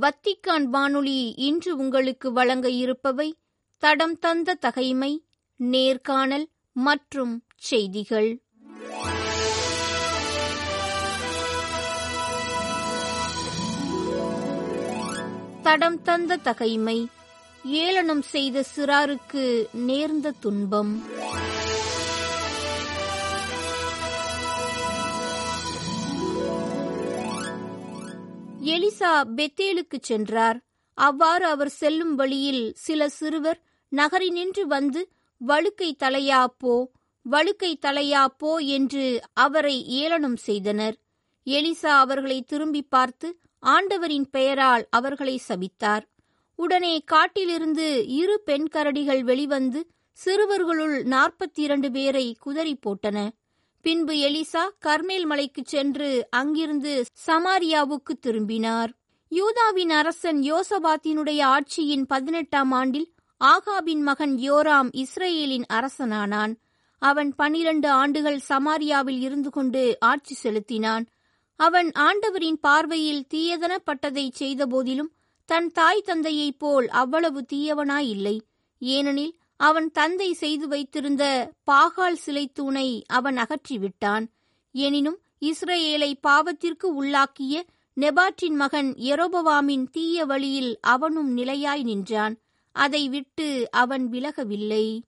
Vatican வானொலி இன்று உங்களுக்கு வழங்க இருப்பவை தடம் தந்த தகைமை நேர்காணல் மற்றும் செய்திகள். தடம் தந்த தகைமை ஏளனம் செய்த சிறாருக்கு நேர்ந்த துன்பம். எலிசா பெத்தேலுக்கு சென்றார். அவ்வாறு அவர் செல்லும் வழியில் சில சிறுவர் நகரினின்று வந்து வழுக்கை தலையா போ வழுக்கை தலையா போ என்று அவரை ஏளனம் செய்தனர். எலிசா அவர்களை திரும்பி பார்த்து ஆண்டவரின் பெயரால் அவர்களை சபித்தார். உடனே காட்டிலிருந்து இரு பெண் கரடிகள் வெளிவந்து சிறுவர்களுள் நாற்பத்தி இரண்டு பேரை குதறி போட்டன. பின்பு எலிசா கர்மேல் மலைக்கு சென்று அங்கிருந்து சமாரியாவுக்கு திரும்பினார். யூதாவின் அரசன் யோசபாத்தினுடைய ஆட்சியின் பதினெட்டாம் ஆண்டில் ஆகாபின் மகன் யோராம் இஸ்ரேலின் அரசனானான். அவன் பனிரண்டு ஆண்டுகள் சமாரியாவில் இருந்து கொண்டு ஆட்சி செலுத்தினான். அவன் ஆண்டவரின் பார்வையில் தீயதனப்பட்டதை செய்தபோதிலும் தன் தாய் தந்தையைப் போல் அவ்வளவு தீயவனாயில்லை ஏனெனில் அவன் தந்தை செய்து வைத்திருந்த பாகால் சிலை தூணை அவன் அகற்றிவிட்டான். எனினும் இஸ்ரேலை பாவத்திற்கு உள்ளாக்கிய நெபாற்றின் மகன் எரோபவாமின் தீய வழியில் அவனும் நிலையாய் நின்றான். அதை விட்டு அவன் விலகவில்லை.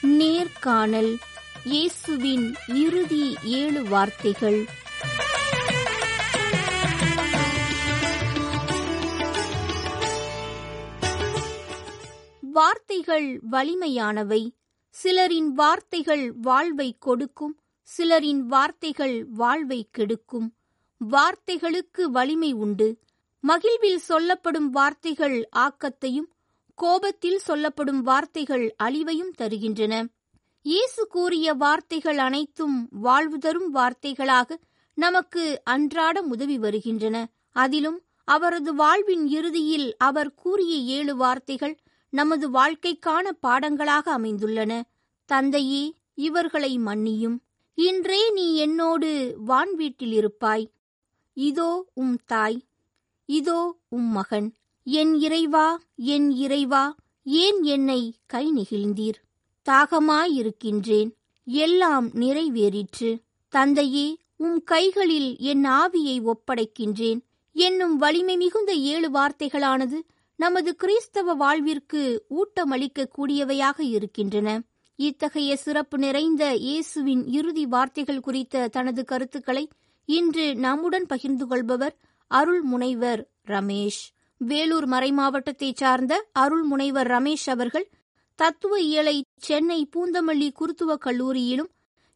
நேர்காணல். இயேசுவின் இறுதி ஏழு வார்த்தைகள். வார்த்தைகள் வலிமையானவை. சிலரின் வார்த்தைகள் வாழ்வை கொடுக்கும் சிலரின் வார்த்தைகள் வாழ்வை கெடுக்கும். வார்த்தைகளுக்கு வலிமை உண்டு. மகிழ்வில் சொல்லப்படும் வார்த்தைகள் ஆக்கத்தையும் கோபத்தில் சொல்லப்படும் வார்த்தைகள் அழிவையும் தருகின்றன. இயேசு கூறிய வார்த்தைகள் அனைத்தும் வாழ்வு தரும் வார்த்தைகளாக நமக்கு அன்றாடம் உதவி வருகின்றன. அதிலும் அவரது வாழ்வின் இறுதியில் அவர் கூறிய ஏழு வார்த்தைகள் நமது வாழ்க்கைக்கான பாடங்களாக அமைந்துள்ளன. தந்தையே இவர்களை மன்னியும். இன்றே நீ என்னோடு வான் வீட்டில் இருப்பாய். இதோ உம் தாய். இதோ உம் மகன். என் இறைவா என் இறைவா ஏன் என்னை கை நெகிழ்ந்தீர்? தாகமாயிருக்கின்றேன். எல்லாம் நிறைவேறிற்று. தந்தையே உம் கைகளில் என் ஆவியை ஒப்படைக்கின்றேன். என்னும் வலிமை மிகுந்த ஏழு வார்த்தைகளானது நமது கிறிஸ்தவ வாழ்விற்கு ஊட்டமளிக்க கூடியவையாக இருக்கின்றன. இத்தகைய சிறப்பு நிறைந்த இயேசுவின் இறுதி வார்த்தைகள் குறித்த தனது கருத்துக்களை இன்று நம்முடன் பகிர்ந்து கொள்பவர் அருள் முனைவர் ரமேஷ். வேலூர் மறைமாவட்டத்தைச் சார்ந்த அருள் முனைவர் ரமேஷ் அவர்கள் தத்துவ இயலை சென்னை பூந்தமல்லி குருத்துவ கல்லூரியிலும்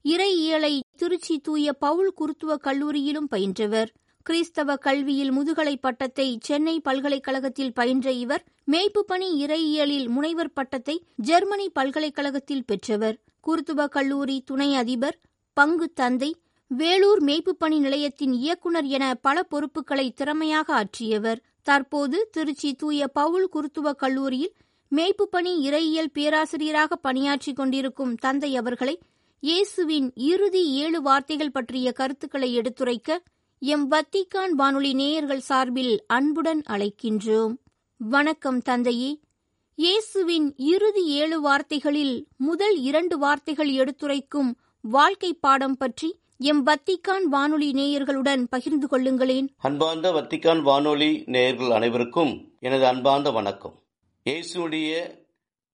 இறை இயலை திருச்சி தூய பவுல் குருத்துவ கல்லூரியிலும் பயின்றவர். கிறிஸ்தவ கல்வியில் முதுகலை பட்டத்தை சென்னை பல்கலைக்கழகத்தில் பயின்ற இவர் மேய்ப்பு பணி இறையியலில் முனைவர் பட்டத்தை ஜெர்மனி பல்கலைக்கழகத்தில் பெற்றவர். குருத்துவ கல்லூரி துணை அதிபர் பங்கு தந்தை வேலூர் மேய்ப்பு பணி நிலையத்தின் இயக்குனர் என பல பொறுப்புகளை திறமையாக ஆற்றியவர். தற்போது திருச்சி தூய பவுல் குருத்துவ கல்லூரியில் மேய்ப்பு பணி இறையியல் பேராசிரியராக பணியாற்றிக் கொண்டிருக்கும் தந்தை அவர்களை இயேசுவின் இறுதி ஏழு வார்த்தைகள் பற்றிய கருத்துக்களை எடுத்துரைக்க எம் வத்திக்கான் வானொலி நேயர்கள் சார்பில் அன்புடன் அழைக்கின்றோம். வணக்கம் தந்தையே. இயேசுவின் இறுதி ஏழு வார்த்தைகளில் முதல் இரண்டு வார்த்தைகள் எடுத்துரைக்கும் வாழ்க்கை பாடம் பற்றி எம் வத்திக்கான் வானொலி நேயர்களுடன் பகிர்ந்து கொள்ளுங்களேன். அன்பார்ந்த வத்திக்கான் வானொலி நேயர்கள் அனைவருக்கும் எனது அன்பார்ந்த வணக்கம். இயேசுடைய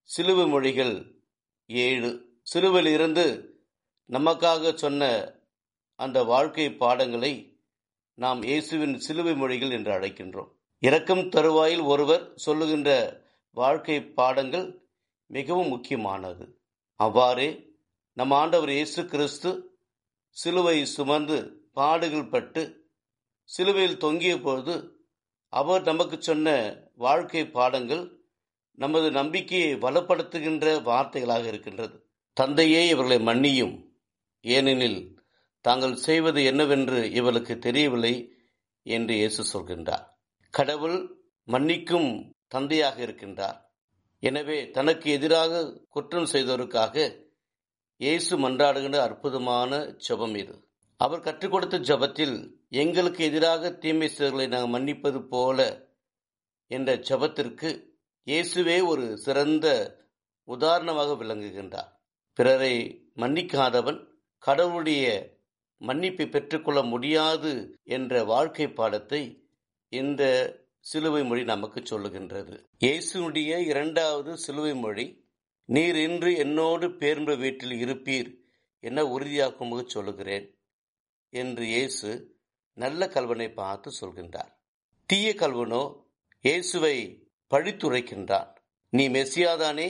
சிலுவை மொழிகள் ஏழு. சிலுவிலிருந்து நமக்காக சொன்ன அந்த வாழ்க்கை பாடங்களை நாம் இயேசுவின் சிலுவை மொழிகள் என்று அழைக்கின்றோம். இறக்கும் தருவாயில் ஒருவர் சொல்லுகின்ற வாழ்க்கை பாடங்கள் மிகவும் முக்கியமானது. அவ்வாறே நம் ஆண்டவர் இயேசு கிறிஸ்து சிலுவை சுமந்து பாடுகள் பட்டு சிலுவையில் தொங்கிய போது அவர் நமக்கு சொன்ன வாழ்க்கை பாடங்கள் நமது நம்பிக்கையை வலுப்படுத்துகின்ற வார்த்தைகளாக இருக்கின்றது. தந்தையே இவர்களை மன்னியும். ஏனெனில் தாங்கள் செய்வது என்னவென்று இவளுக்கு தெரியவில்லை என்று இயேசு சொல்கின்றார். கடவுள் மன்னிக்கும் தந்தையாக இருக்கின்றார். எனவே தனக்கு எதிராக குற்றம் செய்தோருக்காக இயேசு மன்றாடுகின்ற அற்புதமான ஜெபம் இது. அவர் கற்றுக் கொடுத்த ஜெபத்தில் எங்களுக்கு எதிராக தீமை செய்தவர்களை நாங்கள் மன்னிப்பது போல என்ற ஜெபத்திற்கு இயேசுவே ஒரு சிறந்த உதாரணமாக விளங்குகின்றார். பிறரை மன்னிக்காதவன் கடவுளுடைய மன்னிப்பை பெற்றுக்கொள்ள முடியாது என்ற வாழ்க்கை பாடத்தை இந்த சிலுவை மொழி நமக்கு சொல்லுகின்றது. இயேசுடைய இரண்டாவது சிலுவை மொழி நீர் இன்று என்னோடு பேர்ந்த வீட்டில் இருப்பீர் என உறுதியாக்கும்போது சொல்லுகிறேன் என்று இயேசு நல்ல கல்வனை பார்த்து சொல்கின்றார். தீய கல்வனோ இயேசுவை பழித்துரைக்கின்றான். நீ மெசியாதானே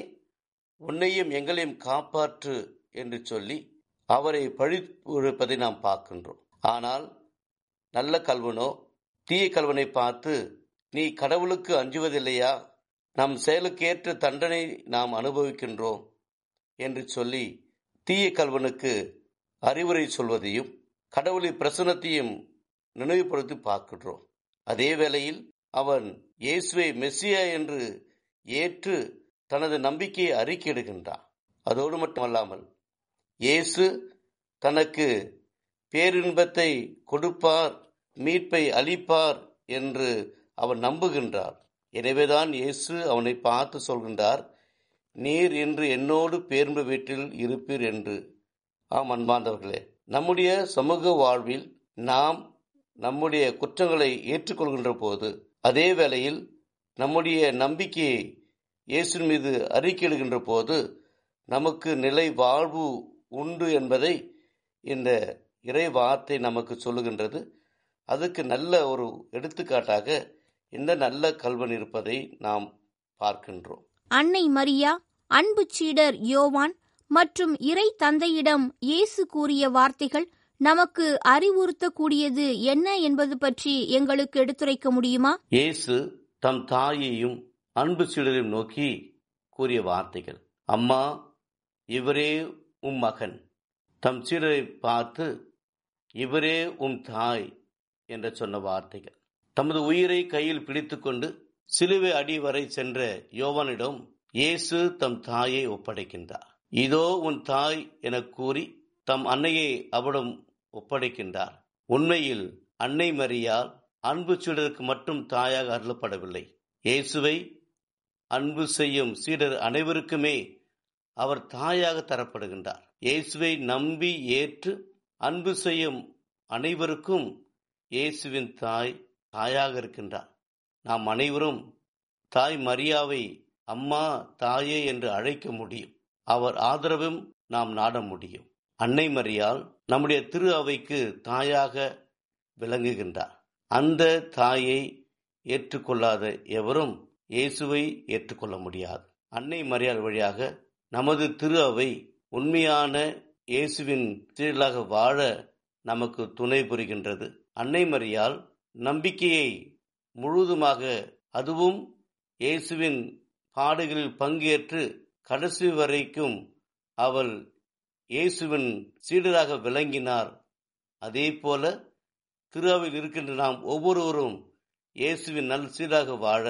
உன்னையும் எங்களையும் காப்பாற்று என்று சொல்லி அவரை பழித்துரைப்பதை நாம் பார்க்கின்றோம். ஆனால் நல்ல கல்வனோ தீய கல்வனை பார்த்து நீ கடவுளுக்கு அஞ்சுவதில்லையா? நம் செயலுக்கேற்ற தண்டனை நாம் அனுபவிக்கின்றோம் என்று சொல்லி தீய கல்வனுக்கு அறிவுரை சொல்வதையும் கடவுளின் பிரசனத்தையும் நினைவுபடுத்தி பார்க்கின்றோம். அதே வேளையில் அவன் இயேசுவை மெஸ்ஸியா என்று ஏற்று தனது நம்பிக்கையை அறிக்கையிடுகின்றான். அதோடு மட்டுமல்லாமல் இயேசு தனக்கு பேரின்பத்தை கொடுப்பார் மீட்பை அளிப்பார் என்று அவன் நம்புகின்றார். எனவேதான் இயேசு அவனை பார்த்து சொல்கின்றார் நீர் இன்று என்னோடு பேருந்து வீட்டில் இருப்பீர் என்று. ஆம் அன்பாந்தவர்களே நம்முடைய சமூக வாழ்வில் நாம் நம்முடைய குற்றங்களை ஏற்றுக்கொள்கின்ற போது அதே வேளையில் நம்முடைய நம்பிக்கையை இயேசு மீது அறிக்கையிடுகின்ற போது நமக்கு நிலை வாழ்வு உண்டு என்பதை இந்த இறை வார்த்தை நமக்கு சொல்லுகின்றது. அதுக்கு நல்ல ஒரு எடுத்துக்காட்டாக இந்த நல்ல கல்வன் இருப்பதை நாம் பார்க்கின்றோம். அன்னை மரியா அன்பு சீடர் யோவான் மற்றும் இறை தந்தையிடம் இயேசு கூறிய வார்த்தைகள் நமக்கு அறிவுறுத்தக்கூடியது என்ன என்பது பற்றி எங்களுக்கு எடுத்துரைக்க முடியுமா? இயேசு தம் தாயையும் அன்பு சீடரையும் நோக்கி கூறிய வார்த்தைகள். அம்மா இவரே உம் மகன். தம் சீடரை பார்த்து இவரே உம் தாய் என்று சொன்ன வார்த்தைகள். தமது உயிரை கையில் பிடித்துக்கொண்டு சிலுவை அடி வரை சென்ற யோவனிடம் இயேசு தம் தாயை ஒப்படைக்கின்றார். இதோ உன் தாய் என கூறி தம் அன்னையை அவடம் ஒப்படைக்கின்றார். உண்மையில் அன்னை மரியால் அன்பு சீடருக்கு மட்டும் தாயாக அருளப்படவில்லை. இயேசுவை அன்பு செய்யும் சீடர் அனைவருக்குமே அவர் தாயாக தரப்படுகின்றார். இயேசுவை நம்பி ஏற்று அன்பு செய்யும் அனைவருக்கும் இயேசுவின் தாய் தாயாக இருக்கின்றார். நாம் அனைவரும் தாய் மரியாவை அம்மா தாயே என்று அழைக்க முடியும். அவர் ஆதரவும் நாம் நாட முடியும். அன்னை மரியால் நம்முடைய திரு அவைக்கு தாயாக விளங்குகின்றார். அந்த தாயை ஏற்றுக்கொள்ளாத எவரும் இயேசுவை ஏற்றுக்கொள்ள முடியாது. அன்னை மரியாள் வழியாக நமது திரு அவை உண்மையான இயேசுவின் சீடலாக வாழ நமக்கு துணை புரிகின்றது. அன்னை மரியால் நம்பிக்கையை முழுதுமாக அதுவும் இயேசுவின் பாடுகளில் பங்கேற்று கடைசி வரைக்கும் அவள் இயேசுவின் சீடராக விளங்கினார். அதே போல திருவாவில் இருக்கின்ற நாம் ஒவ்வொருவரும் இயேசுவின் நல் சீராக வாழ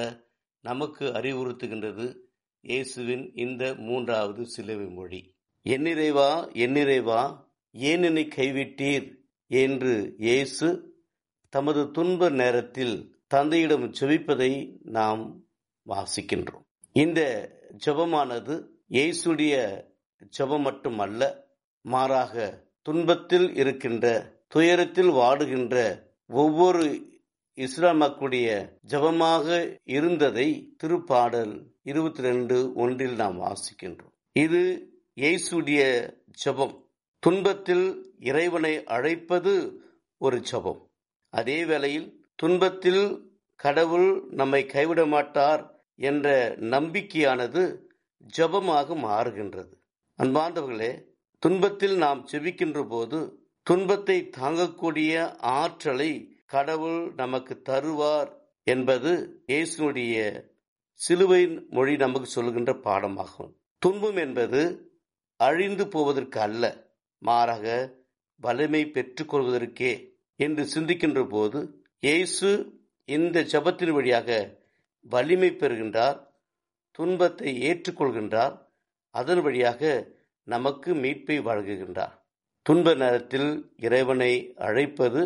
நமக்கு அறிவுறுத்துகின்றது. இயேசுவின் இந்த மூன்றாவது சிலுவை மொழி. என்னிறைவா என்னிறைவா ஏன் என்னை கைவிட்டீர்? என்று இயேசு தமது துன்ப நேரத்தில் தந்தையிடம் செவிப்பதை நாம் வாசிக்கின்றோம். இந்த ஜபமானது இயேசுடைய ஜபம் மட்டுமல்ல மாறாக துன்பத்தில் இருக்கின்ற துயரத்தில் வாடுகின்ற ஒவ்வொரு இஸ்லாம் மக்களுடைய ஜபமாக இருந்ததை திருப்பாடல் இருபத்தி ரெண்டு ஒன்றில் நாம் வாசிக்கின்றோம். இது இயேசுடைய ஜபம். துன்பத்தில் இறைவனை அழைப்பது ஒரு ஜபம். அதே வேளையில் துன்பத்தில் கடவுள் நம்மை கைவிட மாட்டார் என்ற நம்பிக்கையானது ஜபமாக மாறுகின்றது. அன்பார்ந்தவர்களே துன்பத்தில் நாம் செபிக்கின்ற போது துன்பத்தை தாங்கக்கூடிய ஆற்றலை கடவுள் நமக்கு தருவார் என்பது இயேசுனுடைய சிலுவையின் மொழி நமக்கு சொல்கின்ற பாடமாகும். துன்பம் என்பது அழிந்து போவதற்கு அல்ல மாறாக வலிமை பெற்றுக்கொள்வதற்கே என்று சிந்திக்கின்ற போது இயேசு இந்த ஜபத்தின் வழியாக வலிமை பெறுகின்றார் துன்பத்தை ஏற்றுக்கொள்கின்றார் அதன் வழியாக நமக்கு மீட்பை வழங்குகின்றார். துன்ப நேரத்தில் இறைவனை அழைப்பது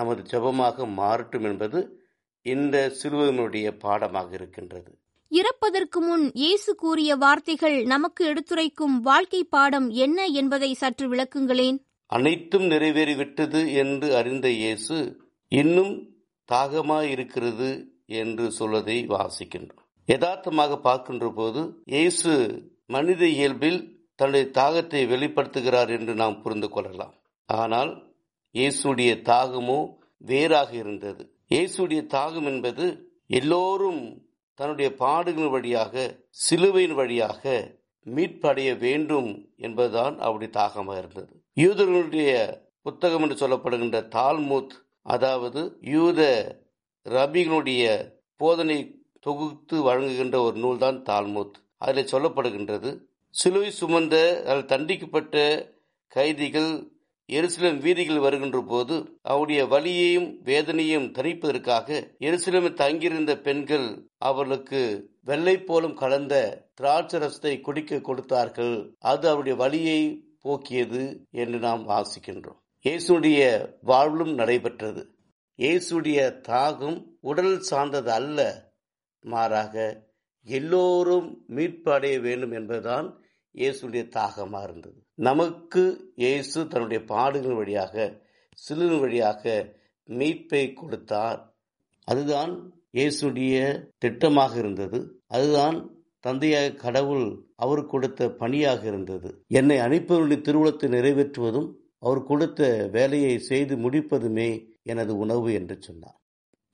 நமது ஜபமாக மாறட்டும் என்பது இந்த சிலுவனுடைய பாடமாக இருக்கின்றது. இறப்பதற்கு முன் இயேசு கூறிய வார்த்தைகள் நமக்கு எடுத்துரைக்கும் வாழ்க்கை பாடம் என்ன என்பதை சற்று விளக்குங்களேன். அனைத்தும் நிறைவேறிவிட்டது என்று அறிந்த இயேசு இன்னும் தாகமாயிருக்கிறது என்று சொல்வதை வாசிக்கின்றோம். யதார்த்தமாக பார்க்கின்ற போது இயேசு மனித இயல்பில் தன்னுடைய தாகத்தை வெளிப்படுத்துகிறார் என்று நாம் புரிந்து கொள்ளலாம். ஆனால் இயேசுடைய தாகமோ வேறாக இருந்தது. இயேசுடைய தாகம் என்பது எல்லோரும் தன்னுடைய பாடுகளின் வழியாக சிலுவையின் வழியாக மீட்படைய வேண்டும் என்பதுதான் அவருடைய தாகமாக இருந்தது. யூதர்களுடைய புத்தகம் என்று சொல்லப்படுகின்ற தால்மூத் அதாவது யூத ரபிகளுடைய போதனை தொகுத்து வழங்குகின்ற ஒரு நூல்தான் தால்மூத். அதில் சொல்லப்படுகின்றது சிலுவை சுமந்த அதில் தண்டிக்கப்பட்ட கைதிகள் எருசலேம் வீதிகள் வருகின்ற போது அவருடைய வலியையும் வேதனையும் தணிப்பதற்காக எருசலேமில் தங்கியிருந்த பெண்கள் அவர்களுக்கு வெள்ளை போலும் கலந்த திராட்சரசத்தை குடிக்க கொடுத்தார்கள். அது அவருடைய வலியை போக்கியது என்று நாம் வாசிக்கின்றோம். இயேசுடைய வாழ்வும் நடைபெற்றது. இயேசுடைய தாகம் உடல் சார்ந்தது அல்ல. மாறாக எல்லோரும் மீட்பு அடைய வேண்டும் என்பதுதான் இயேசுடைய தாகமாக இருந்தது. நமக்கு இயேசு தன்னுடைய பாடுகள் வழியாக சிலுவின் வழியாக மீட்பை கொடுத்தார். அதுதான் இயேசுடைய திட்டமாக இருந்தது. அதுதான் தந்தையாக கடவுள் அவர் கொடுத்த பணியாக இருந்தது. என்னை அனுப்பவருடைய திருவுளத்தை நிறைவேற்றுவதும் அவர் கொடுத்த வேலையை செய்து முடிப்பதுமே எனது உணவு என்று சொன்னார்.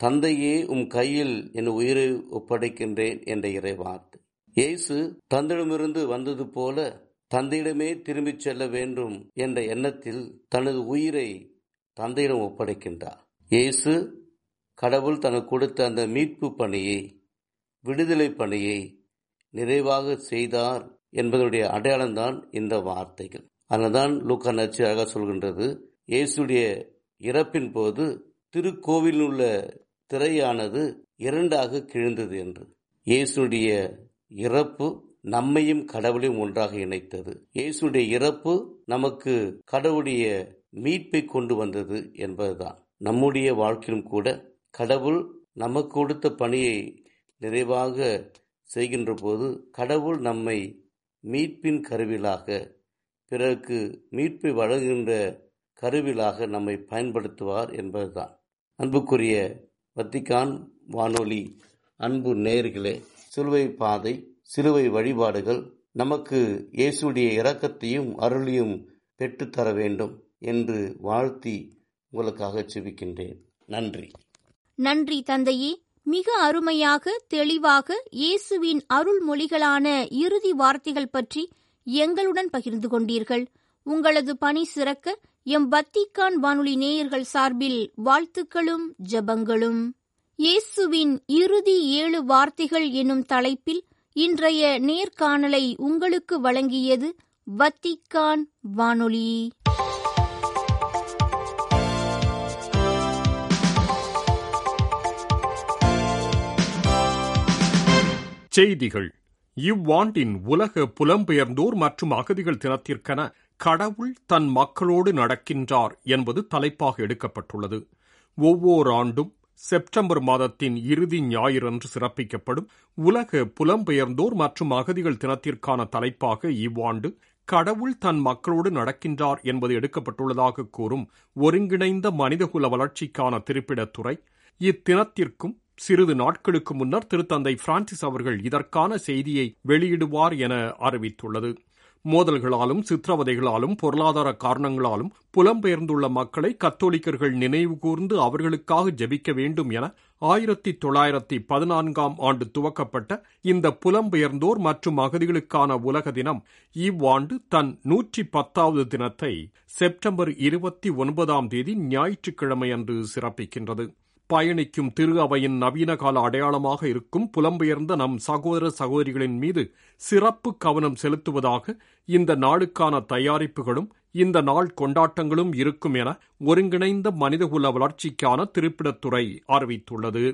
தந்தையே உம் கையில் என் உயிரை ஒப்படைக்கின்றேன் என்ற இறைவார்த்தை. இயேசு தந்தையிடமிருந்து வந்தது போல தந்தையிடமே திரும்பிச் செல்ல வேண்டும் என்ற எண்ணத்தில் தனது உயிரை தந்தையிடம் ஒப்படைக்கின்றார். இயேசு கடவுள் தனக்கு கொடுத்த அந்த மீட்பு பணியை விடுதலை பணியை நிறைவாக செய்தார் என்பதனுடைய அடையாளம்தான் இந்த வார்த்தைகள். அதனால்தான் லூக்கா நச்சு அழகாக சொல்கின்றது இயேசுடைய இறப்பின் போது திருக்கோவிலில் உள்ள திரையானது இரண்டாக கிழிந்தது என்று. இயேசுடைய இறப்பு நம்மையும் கடவுளையும் ஒன்றாக இணைத்தது. இயேசுடைய இறப்பு நமக்கு கடவுளுடைய மீட்பை கொண்டு வந்தது என்பதுதான். நம்முடைய வாழ்க்கையிலும் கூட கடவுள் நமக்கு கொடுத்த பணியை நிறைவாக செய்கின்ற போது கடவுள் நம்மை மீட்பின் கருவிலாக பிறருக்கு மீட்பை வழங்குகின்ற கருவிலாக நம்மை பயன்படுத்துவார் என்பதுதான். அன்புக்குரிய வத்திகான் வானொலி அன்பு நேர்களே சிலுவை பாதை சிலுவை வழிபாடுகள் நமக்கு இயேசுடைய இரக்கத்தையும் அருளையும் பெற்றுத்தர வேண்டும் என்று வாழ்த்தி உங்களுக்காக செபிக்கின்றேன். நன்றி. நன்றி தந்தையே. மிக அருமையாக தெளிவாக இயேசுவின் அருள்மொழிகளான இறுதி வார்த்தைகள் பற்றி எங்களுடன் பகிர்ந்து கொண்டீர்கள். உங்களது பணி சிறக்க எம் வத்திக்கான் வானொலி நேயர்கள் சார்பில் வாழ்த்துக்களும் ஜெபங்களும். இயேசுவின் இறுதி ஏழு வார்த்தைகள் என்னும் தலைப்பில் இன்றைய நேர்காணலை உங்களுக்கு வழங்கியது வத்திக்கான் வானொலி. செய்திகள். இவ்வாண்டின் உலக புலம்பெயர்ந்தோர் மற்றும் அகதிகள் தினத்திற்கென கடவுள் தன் மக்களோடு நடக்கின்றார் என்பது தலைப்பாக எடுக்கப்பட்டுள்ளது. ஒவ்வொரு ஆண்டும் செப்டம்பர் மாதத்தின் இறுதி ஞாயிறன்று சிறப்பிக்கப்படும் உலக புலம்பெயர்ந்தோர் மற்றும் அகதிகள் தினத்திற்கான தலைப்பாக இவ்வாண்டு கடவுள் தன் மக்களோடு நடக்கின்றார் என்பது எடுக்கப்பட்டுள்ளதாக கூறும் ஒருங்கிணைந்த மனிதகுல வளர்ச்சிக்கான திருப்பிடத்துறை. இத்தினத்திற்கும் சிறிது நாட்களுக்கு முன்னர் திருத்தந்தை பிரான்சிஸ் அவர்கள் இதற்கான செய்தியை வெளியிடுவார் என அறிவித்துள்ளது. மோதல்களாலும் சித்திரவதைகளாலும் பொருளாதார காரணங்களாலும் புலம்பெயர்ந்துள்ள மக்களை கத்தோலிக்கர்கள் நினைவு கூர்ந்து அவர்களுக்காக ஜெபிக்க வேண்டும் என ஆயிரத்தி தொள்ளாயிரத்தி பதினான்காம் ஆண்டு துவக்கப்பட்ட இந்த புலம்பெயர்ந்தோர் மற்றும் அகதிகளுக்கான உலக தினம் இவ்வாண்டு தன் நூற்றி பத்தாவது தினத்தை செப்டம்பர் இருபத்தி ஒன்பதாம் தேதி ஞாயிற்றுக்கிழமை அன்று சிறப்பிக்கின்றது. பயணிக்கும் திரு அவையின் நவீன கால அடையாளமாக இருக்கும் புலம்பெயர்ந்த நம் சகோதர சகோதரிகளின் மீது சிறப்பு கவனம் செலுத்துவதாக இந்த நாளுக்கான தயாரிப்புகளும் இந்த நாள் கொண்டாட்டங்களும் இருக்கும் என ஒருங்கிணைந்த மனிதகுல வளர்ச்சிக்கான திருப்பிடத்துறை அறிவித்துள்ளது.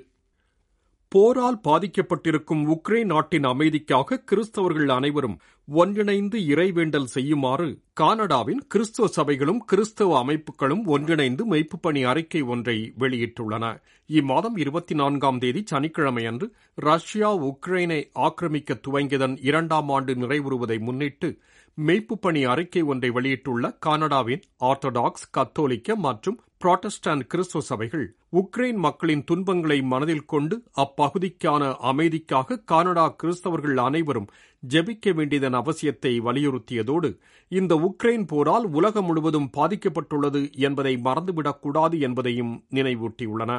போரால் பாதிக்கப்பட்டிருக்கும் உக்ரைன் நாட்டின் அமைதிக்காக கிறிஸ்தவர்கள் அனைவரும் ஒன்றிணைந்து இறைவேண்டல் செய்யுமாறு கானடாவின் கிறிஸ்தவ சபைகளும் கிறிஸ்தவ அமைப்புகளும் ஒன்றிணைந்து மெய்ப்பு பணி அறிக்கை ஒன்றை வெளியிட்டுள்ளன. இம்மாதம் இருபத்தி நான்காம் தேதி சனிக்கிழமை அன்று ரஷ்யா உக்ரைனை ஆக்கிரமிக்க துவங்கியதன் இரண்டாம் ஆண்டு நிறைவுறுவதை முன்னிட்டு மெய்ப்பு பணி அறிக்கை ஒன்றை வெளியிட்டுள்ள கனடாவின் ஆர்த்தடாக்ஸ் கத்தோலிக்க மற்றும் புராட்டஸ்டாண்ட் கிறிஸ்துவ சபைகள் உக்ரைன் மக்களின் துன்பங்களை மனதில் கொண்டு அப்பகுதிக்கான அமைதிக்காக கனடா கிறிஸ்தவர்கள் அனைவரும் ஜெபிக்க வேண்டியதன் அவசியத்தை வலியுறுத்தியதோடு இந்த உக்ரைன் போரால் உலகம் முழுவதும் பாதிக்கப்பட்டுள்ளது என்பதை மறந்துவிடக்கூடாது என்பதையும் நினைவூட்டியுள்ளன.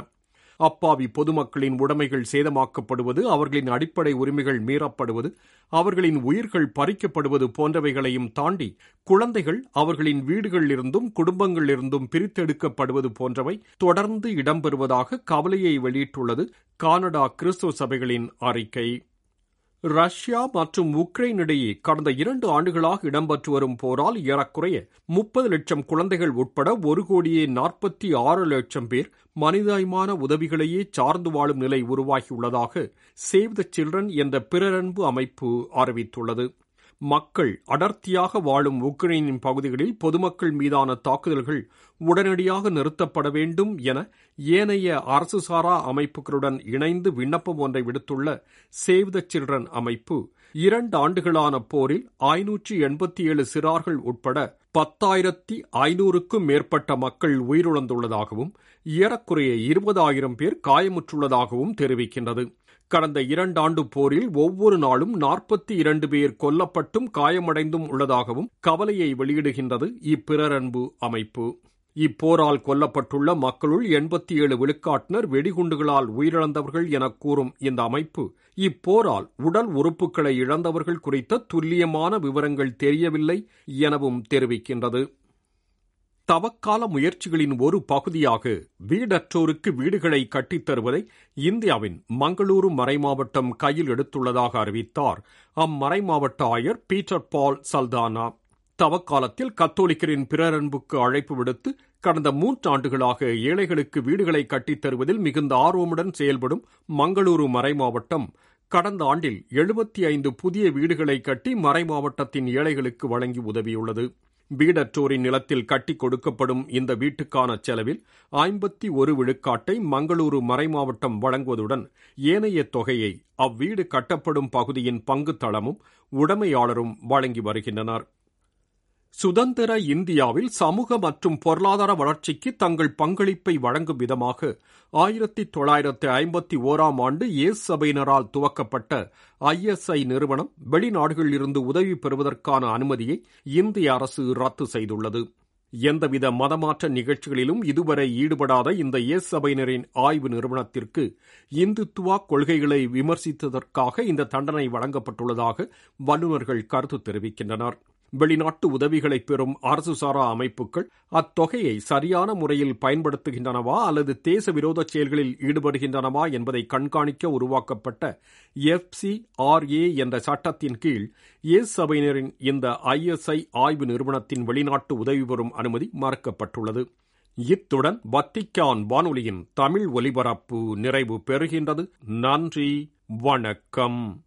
அப்பாவி பொதுமக்களின் உடைமைகள் சேதமாக்கப்படுவது அவர்களின் அடிப்படை உரிமைகள் மீறப்படுவது அவர்களின் உயிர்கள் பறிக்கப்படுவது போன்றவைகளையும் தாண்டி குழந்தைகள் அவர்களின் வீடுகளிலிருந்தும் குடும்பங்களிலிருந்தும் பிரித்தெடுக்கப்படுவது போன்றவை தொடர்ந்து இடம்பெறுவதாக கவலையை வெளியிட்டுள்ளது கானடா கிறிஸ்துவ சபைகளின் அறிக்கை. ரஷ்யா மற்றும் உக்ரைன் இடையே கடந்த இரண்டு ஆண்டுகளாக இடம்பெற்று வரும் போரால் ஏறக்குறைய முப்பது லட்சம் குழந்தைகள் உட்பட ஒரு கோடியே நாற்பத்தி ஆறு லட்சம் பேர் மனிதாயமான உதவிகளையே சார்ந்து வாழும் நிலை உருவாகியுள்ளதாக சேவ் த சில்ட்ரன் என்ற பிறரன்பு அமைப்பு அறிவித்துள்ளது. மக்கள் அடர்த்தியாக வாழும் உக்ரைனின் பகுதிகளில் பொதுமக்கள் மீதான தாக்குதல்கள் உடனடியாக நிறுத்தப்பட வேண்டும் என ஏனைய அரசு சாரா அமைப்புகளுடன் இணைந்து விண்ணப்பம் ஒன்றை விடுத்துள்ள சேவ் த சில்ட்ரன் அமைப்பு இரண்டு ஆண்டுகளான போரில் ஐநூற்றி எண்பத்தி ஏழு சிறார்கள் உட்பட பத்தாயிரத்தி ஐநூறுக்கும் மேற்பட்ட மக்கள் உயிரிழந்துள்ளதாகவும் ஏறக்குறைய இருபதாயிரம் பேர் காயமுற்றுள்ளதாகவும் தெரிவிக்கின்றது. கடந்த இரண்டாண்டு போரில் ஒவ்வொரு நாளும் நாற்பத்தி இரண்டு பேர் கொல்லப்பட்டும் காயமடைந்தும் உள்ளதாகவும் கவலையை வெளியிடுகின்றது இப்பிறரன்பு அமைப்பு. இப்போரால் கொல்லப்பட்டுள்ள மக்களுள் எண்பத்தி ஏழு விழுக்காட்டினர் வெடிகுண்டுகளால் உயிரிழந்தவர்கள் என கூறும் இந்த அமைப்பு இப்போரால் உடல் உறுப்புகளை இழந்தவர்கள் குறித்த துல்லியமான விவரங்கள் தெரியவில்லை எனவும் தெரிவிக்கின்றது. தவக்கால முயற்சிகளின் ஒரு பகுதியாக வீடற்றோருக்கு வீடுகளை கட்டித் தருவதை இந்தியாவின் மங்களூரு மறைமாவட்டம் கையில் எடுத்துள்ளதாக அறிவித்தார். அம்மறைமாவட்ட ஆயர் பீட்டர் பால் சல்தானா. தவக்காலத்தில் கத்தோலிக்கரின் பிறரன்புக்கு அழைப்பு விடுத்து கடந்த மூன்றாண்டுகளாக ஏழைகளுக்கு வீடுகளை கட்டித் தருவதில் மிகுந்த ஆர்வமுடன் செயல்படும் மங்களூரு மறைமாவட்டம் கடந்த ஆண்டில் எழுபத்தி ஐந்து புதிய வீடுகளை கட்டி மறைமாவட்டத்தின் ஏழைகளுக்கு வழங்கி உதவியுள்ளது. வீடற்றோரின் நிலத்தில் கட்டி கொடுக்கப்படும் இந்த வீட்டுக்கான செலவில் ஐம்பத்தி ஒரு விழுக்காட்டை மங்களூரு மறைமாவட்டம் வழங்குவதுடன் ஏனைய தொகையை அவ்வீடு கட்டப்படும் பகுதியின் பங்கு தளமும் உடைமையாளரும் வழங்கி வருகின்றனர். சுதந்திர இந்தியாவில் சமூக மற்றும் பொருளாதார வளர்ச்சிக்கு தங்கள் பங்களிப்பை வழங்கும் விதமாக ஆயிரத்தி தொள்ளாயிரத்தி ஐம்பத்தி ஓராம் ஆண்டு ஏஸ் சபையினரால் துவக்கப்பட்ட ஐஎஸ்ஐ நிறுவனம் வெளிநாடுகளிலிருந்து உதவி பெறுவதற்கான அனுமதியை இந்திய அரசு ரத்து செய்துள்ளது. எந்தவித மதமாற்ற நிகழ்ச்சிகளிலும் இதுவரை ஈடுபடாத இந்த ஏஸ் சபையினரின் ஆய்வு நிறுவனத்திற்கு இந்துத்துவா கொள்கைகளை விமர்சித்ததற்காக இந்த தண்டனை வழங்கப்பட்டுள்ளதாக வல்லுநர்கள் கருத்து தெரிவிக்கின்றனர். வெளிநாட்டு உதவிகளை பெறும் அரசு சாரா அமைப்புகள் அத்தொகையை சரியான முறையில் பயன்படுத்துகின்றனவா அல்லது தேச விரோத செயல்களில் ஈடுபடுகின்றனவா என்பதை கண்காணிக்க உருவாக்கப்பட்ட எஃப்சிஆர்ஏ என்ற சட்டத்தின் கீழ் எஸ் சபையினரின் இந்த ஐஎஸ்ஐ ஆய்வு நிறுவனத்தின் வெளிநாட்டு உதவி பெறும் அனுமதி மறுக்கப்பட்டுள்ளது. இத்துடன் வத்திக்கான் வானொலியின் தமிழ் ஒலிபரப்பு நிறைவு பெறுகின்றது. நன்றி. வணக்கம்.